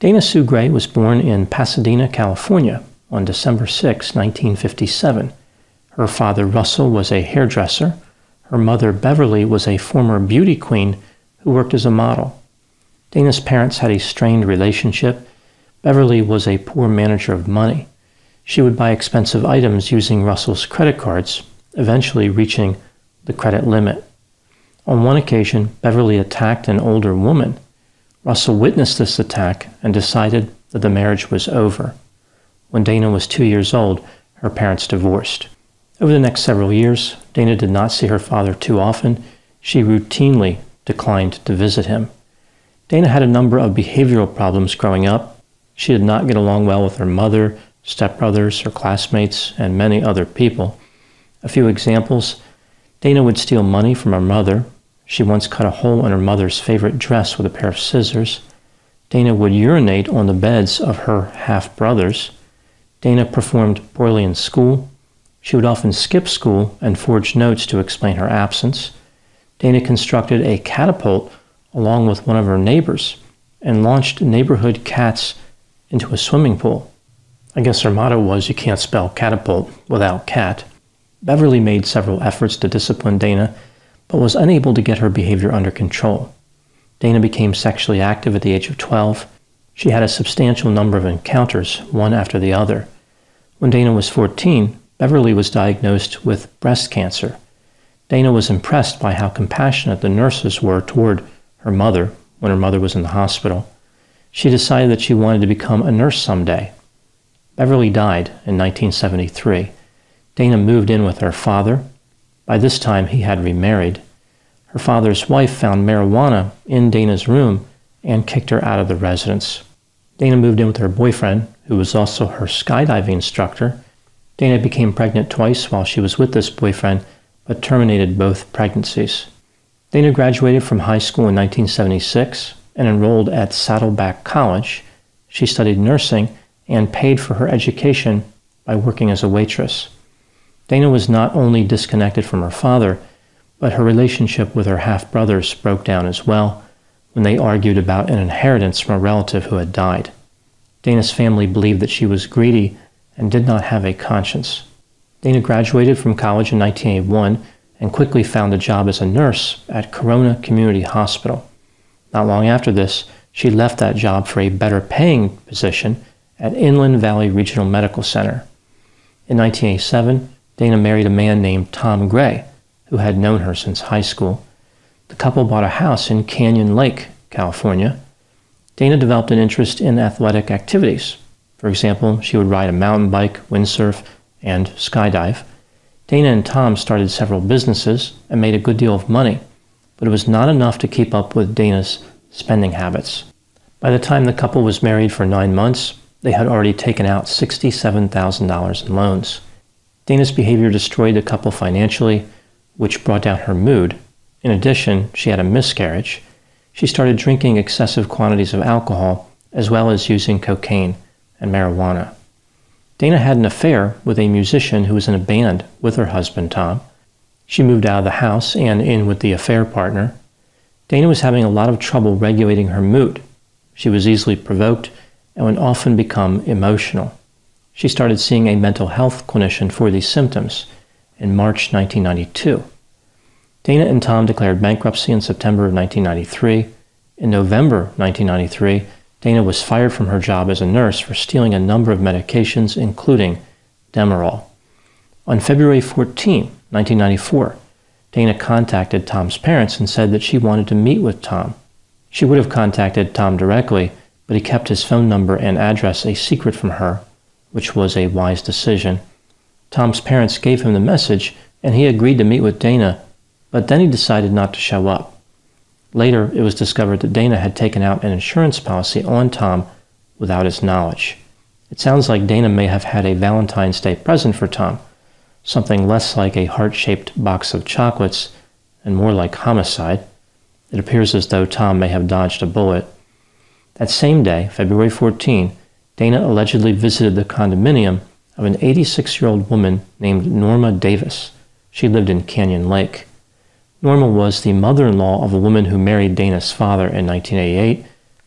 Dana Sue Gray was born in Pasadena, California on December 6, 1957. Her father, Russell, was a hairdresser. Her mother, Beverly, was a former beauty queen who worked as a model. Dana's parents had a strained relationship. Beverly was a poor manager of money. She would buy expensive items using Russell's credit cards, eventually reaching the credit limit. On one occasion, Beverly attacked an older woman Russell witnessed this attack and decided that the marriage was over. When Dana was two years old, her parents divorced. Over the next several years, Dana did not see her father too often. She routinely declined to visit him. Dana had a number of behavioral problems growing up. She did not get along well with her mother, stepbrothers, her classmates, and many other people. A few examples Dana would steal money from her mother she once cut a hole in her mother's favorite dress with a pair of scissors. Dana would urinate on the beds of her half brothers. Dana performed poorly in school. She would often skip school and forge notes to explain her absence. Dana constructed a catapult along with one of her neighbors and launched neighborhood cats into a swimming pool. I guess her motto was you can't spell catapult without cat. Beverly made several efforts to discipline Dana but was unable to get her behavior under control. Dana became sexually active at the age of 12. She had a substantial number of encounters, one after the other. When Dana was 14, Beverly was diagnosed with breast cancer. Dana was impressed by how compassionate the nurses were toward her mother when her mother was in the hospital. She decided that she wanted to become a nurse someday. Beverly died in 1973. Dana moved in with her father by this time, he had remarried. Her father's wife found marijuana in Dana's room and kicked her out of the residence. Dana moved in with her boyfriend, who was also her skydiving instructor. Dana became pregnant twice while she was with this boyfriend, but terminated both pregnancies. Dana graduated from high school in 1976 and enrolled at Saddleback College. She studied nursing and paid for her education by working as a waitress. Dana was not only disconnected from her father, but her relationship with her half brothers broke down as well when they argued about an inheritance from a relative who had died. Dana's family believed that she was greedy and did not have a conscience. Dana graduated from college in 1981 and quickly found a job as a nurse at Corona Community Hospital. Not long after this, she left that job for a better paying position at Inland Valley Regional Medical Center. In 1987, Dana married a man named Tom Gray, who had known her since high school. The couple bought a house in Canyon Lake, California. Dana developed an interest in athletic activities. For example, she would ride a mountain bike, windsurf, and skydive. Dana and Tom started several businesses and made a good deal of money, but it was not enough to keep up with Dana's spending habits. By the time the couple was married for nine months, they had already taken out $67,000 in loans. Dana's behavior destroyed the couple financially, which brought down her mood. In addition, she had a miscarriage. She started drinking excessive quantities of alcohol, as well as using cocaine and marijuana. Dana had an affair with a musician who was in a band with her husband, Tom. She moved out of the house and in with the affair partner. Dana was having a lot of trouble regulating her mood. She was easily provoked and would often become emotional. She started seeing a mental health clinician for these symptoms in March 1992. Dana and Tom declared bankruptcy in September of 1993. In November 1993, Dana was fired from her job as a nurse for stealing a number of medications, including Demerol. On February 14, 1994, Dana contacted Tom's parents and said that she wanted to meet with Tom. She would have contacted Tom directly, but he kept his phone number and address a secret from her, which was a wise decision. Tom's parents gave him the message, and he agreed to meet with Dana, but then he decided not to show up. Later, it was discovered that Dana had taken out an insurance policy on Tom without his knowledge. It sounds like Dana may have had a Valentine's Day present for Tom, something less like a heart shaped box of chocolates and more like homicide. It appears as though Tom may have dodged a bullet. That same day, February 14, Dana allegedly visited the condominium of an 86 year old woman named Norma Davis. She lived in Canyon Lake. Norma was the mother in law of a woman who married Dana's father in 1988.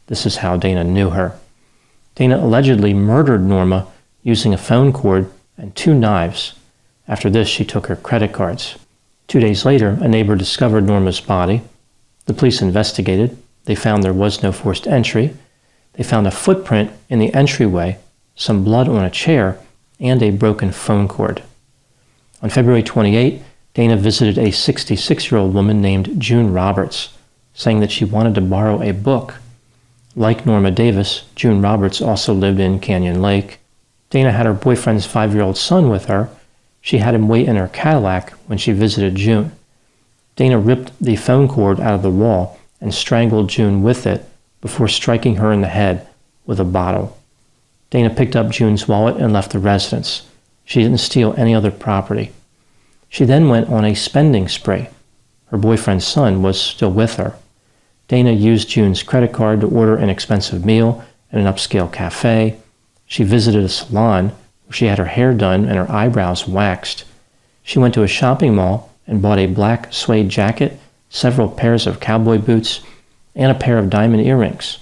This is how Dana knew her. Dana allegedly murdered Norma using a phone cord and two knives. After this, she took her credit cards. Two days later, a neighbor discovered Norma's body. The police investigated. They found there was no forced entry. They found a footprint in the entryway, some blood on a chair, and a broken phone cord. On February 28, Dana visited a 66 year old woman named June Roberts, saying that she wanted to borrow a book. Like Norma Davis, June Roberts also lived in Canyon Lake. Dana had her boyfriend's five year old son with her. She had him wait in her Cadillac when she visited June. Dana ripped the phone cord out of the wall and strangled June with it before striking her in the head with a bottle. Dana picked up June's wallet and left the residence. She didn't steal any other property. She then went on a spending spree. Her boyfriend's son was still with her. Dana used June's credit card to order an expensive meal at an upscale cafe. She visited a salon where she had her hair done and her eyebrows waxed. She went to a shopping mall and bought a black suede jacket, several pairs of cowboy boots, and a pair of diamond earrings.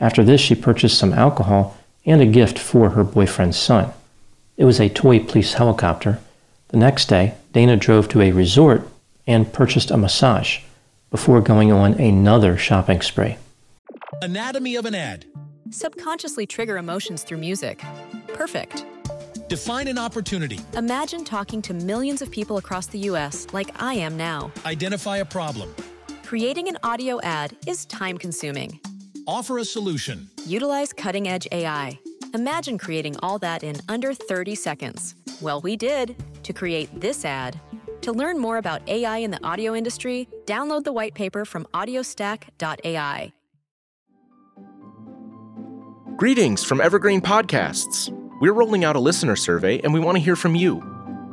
After this, she purchased some alcohol and a gift for her boyfriend's son. It was a toy police helicopter the next day, Dana drove to a resort and purchased a massage before going on another shopping spree. Anatomy of an ad. Subconsciously trigger emotions through music. Perfect. Define an opportunity. Imagine talking to millions of people across the US like I am now. Identify a problem. Creating an audio ad is time consuming. Offer a solution. Utilize cutting edge AI. Imagine creating all that in under 30 seconds. Well, we did to create this ad. To learn more about AI in the audio industry, download the white paper from audiostack.ai. Greetings from Evergreen Podcasts. We're rolling out a listener survey and we want to hear from you.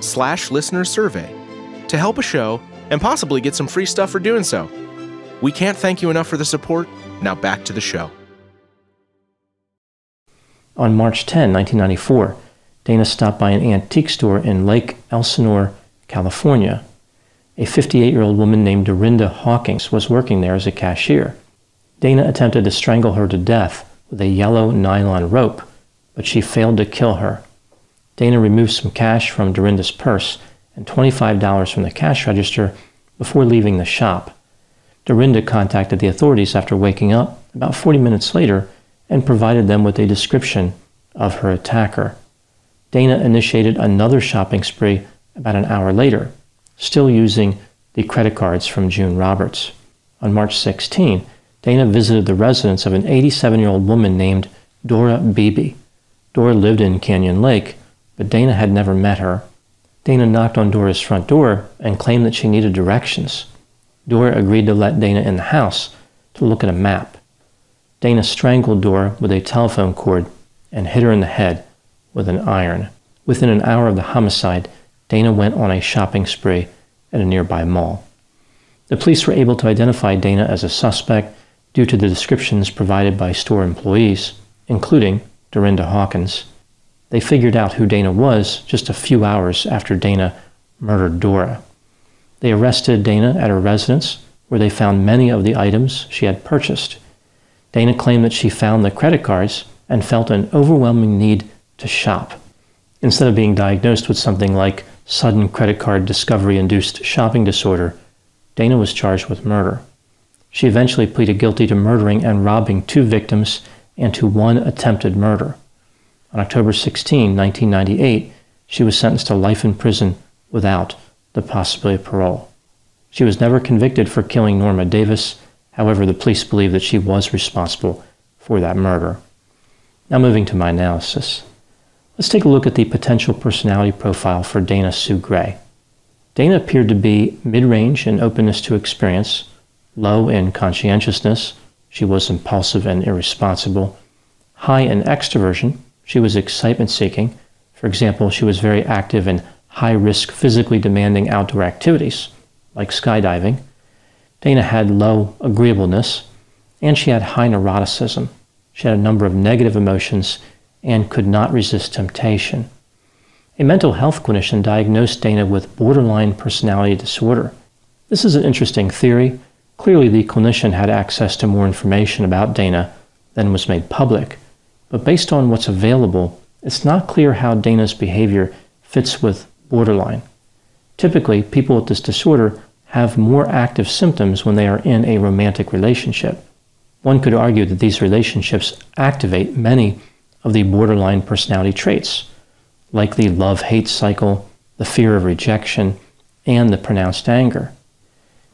slash listener survey to help a show and possibly get some free stuff for doing so. We can't thank you enough for the support. Now back to the show. On March 10, 1994, Dana stopped by an antique store in Lake Elsinore, California. A 58 year old woman named Dorinda Hawkins was working there as a cashier. Dana attempted to strangle her to death with a yellow nylon rope, but she failed to kill her. Dana removed some cash from Dorinda's purse and $25 from the cash register before leaving the shop. Dorinda contacted the authorities after waking up about 40 minutes later and provided them with a description of her attacker. Dana initiated another shopping spree about an hour later, still using the credit cards from June Roberts. On March 16, Dana visited the residence of an 87 year old woman named Dora Beebe. Dora lived in Canyon Lake, but Dana had never met her. Dana knocked on Dora's front door and claimed that she needed directions. Dora agreed to let Dana in the house to look at a map. Dana strangled Dora with a telephone cord and hit her in the head with an iron. Within an hour of the homicide, Dana went on a shopping spree at a nearby mall. The police were able to identify Dana as a suspect due to the descriptions provided by store employees, including Dorinda Hawkins. They figured out who Dana was just a few hours after Dana murdered Dora. They arrested Dana at her residence, where they found many of the items she had purchased. Dana claimed that she found the credit cards and felt an overwhelming need to shop. Instead of being diagnosed with something like sudden credit card discovery induced shopping disorder, Dana was charged with murder. She eventually pleaded guilty to murdering and robbing two victims and to one attempted murder. On October 16, 1998, she was sentenced to life in prison without the possibility of parole. She was never convicted for killing Norma Davis. However, the police believe that she was responsible for that murder. Now, moving to my analysis. Let's take a look at the potential personality profile for Dana Sue Gray. Dana appeared to be mid range in openness to experience, low in conscientiousness, she was impulsive and irresponsible, high in extroversion, she was excitement seeking. For example, she was very active in high risk, physically demanding outdoor activities like skydiving. Dana had low agreeableness, and she had high neuroticism. She had a number of negative emotions and could not resist temptation. A mental health clinician diagnosed Dana with borderline personality disorder. This is an interesting theory. Clearly, the clinician had access to more information about Dana than was made public, but based on what's available, it's not clear how Dana's behavior fits with borderline. Typically, people with this disorder have more active symptoms when they are in a romantic relationship. One could argue that these relationships activate many of the borderline personality traits, like the love hate cycle, the fear of rejection, and the pronounced anger.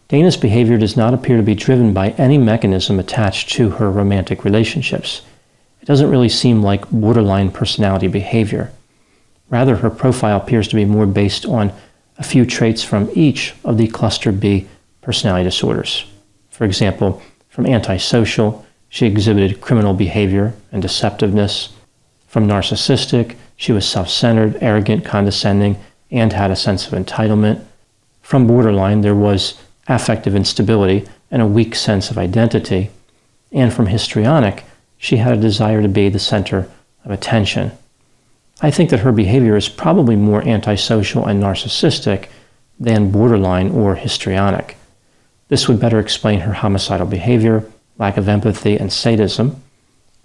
Dana's behavior does not appear to be driven by any mechanism attached to her romantic relationships. It doesn't really seem like borderline personality behavior. Rather, her profile appears to be more based on a few traits from each of the cluster B personality disorders. For example, from antisocial, she exhibited criminal behavior and deceptiveness. From narcissistic, she was self centered, arrogant, condescending, and had a sense of entitlement. From borderline, there was affective instability and a weak sense of identity. And from histrionic, she had a desire to be the center of attention. I think that her behavior is probably more antisocial and narcissistic than borderline or histrionic. This would better explain her homicidal behavior, lack of empathy, and sadism.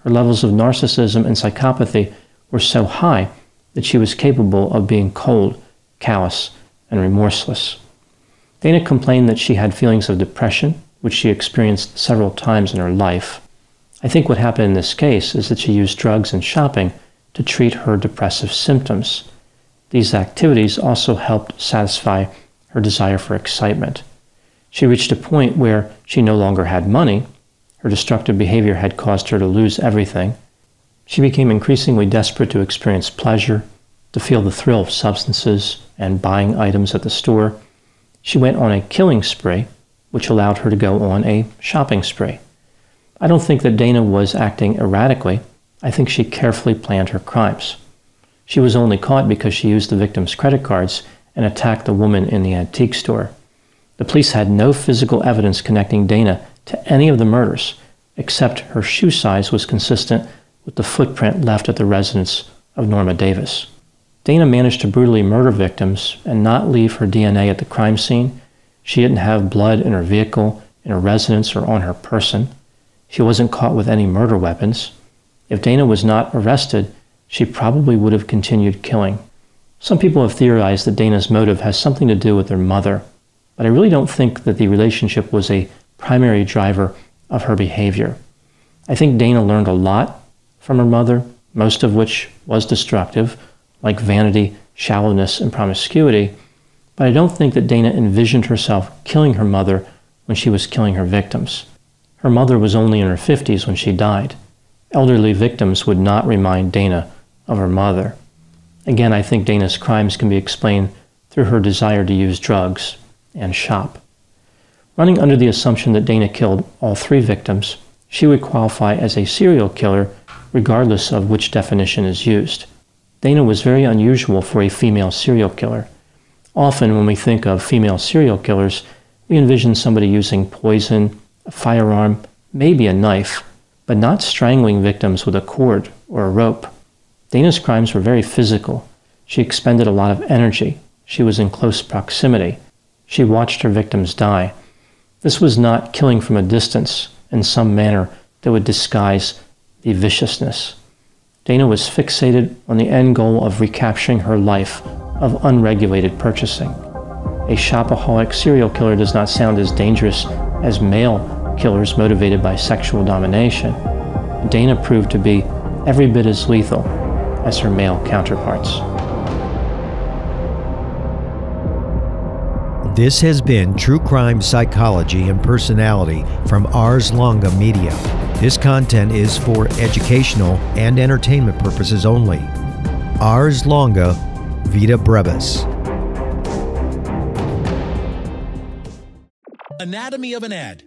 Her levels of narcissism and psychopathy were so high that she was capable of being cold, callous, and remorseless. Dana complained that she had feelings of depression, which she experienced several times in her life. I think what happened in this case is that she used drugs and shopping to treat her depressive symptoms. These activities also helped satisfy her desire for excitement. She reached a point where she no longer had money. Her destructive behavior had caused her to lose everything. She became increasingly desperate to experience pleasure, to feel the thrill of substances and buying items at the store. She went on a killing spree, which allowed her to go on a shopping spree. I don't think that Dana was acting erratically. I think she carefully planned her crimes. She was only caught because she used the victim's credit cards and attacked the woman in the antique store. The police had no physical evidence connecting Dana to any of the murders, except her shoe size was consistent with the footprint left at the residence of Norma Davis. Dana managed to brutally murder victims and not leave her DNA at the crime scene. She didn't have blood in her vehicle, in her residence, or on her person. She wasn't caught with any murder weapons. If Dana was not arrested, she probably would have continued killing. Some people have theorized that Dana's motive has something to do with her mother, but I really don't think that the relationship was a primary driver of her behavior. I think Dana learned a lot from her mother, most of which was destructive, like vanity, shallowness, and promiscuity, but I don't think that Dana envisioned herself killing her mother when she was killing her victims. Her mother was only in her 50s when she died. Elderly victims would not remind Dana of her mother. Again, I think Dana's crimes can be explained through her desire to use drugs and shop. Running under the assumption that Dana killed all three victims, she would qualify as a serial killer regardless of which definition is used. Dana was very unusual for a female serial killer. Often, when we think of female serial killers, We envision somebody using poison, a firearm, maybe a knife, but not strangling victims with a cord or a rope. Dana's crimes were very physical. She expended a lot of energy. She was in close proximity. She watched her victims die. This was not killing from a distance in some manner that would disguise the viciousness. Dana was fixated on the end goal of recapturing her life of unregulated purchasing. A shopaholic serial killer does not sound as dangerous as male killers motivated by sexual domination. Dana proved to be every bit as lethal as her male counterparts. This has been True Crime Psychology and Personality from Ars Longa Media. This content is for educational and entertainment purposes only. Ars Longa Vita Brevis. Anatomy of an ad.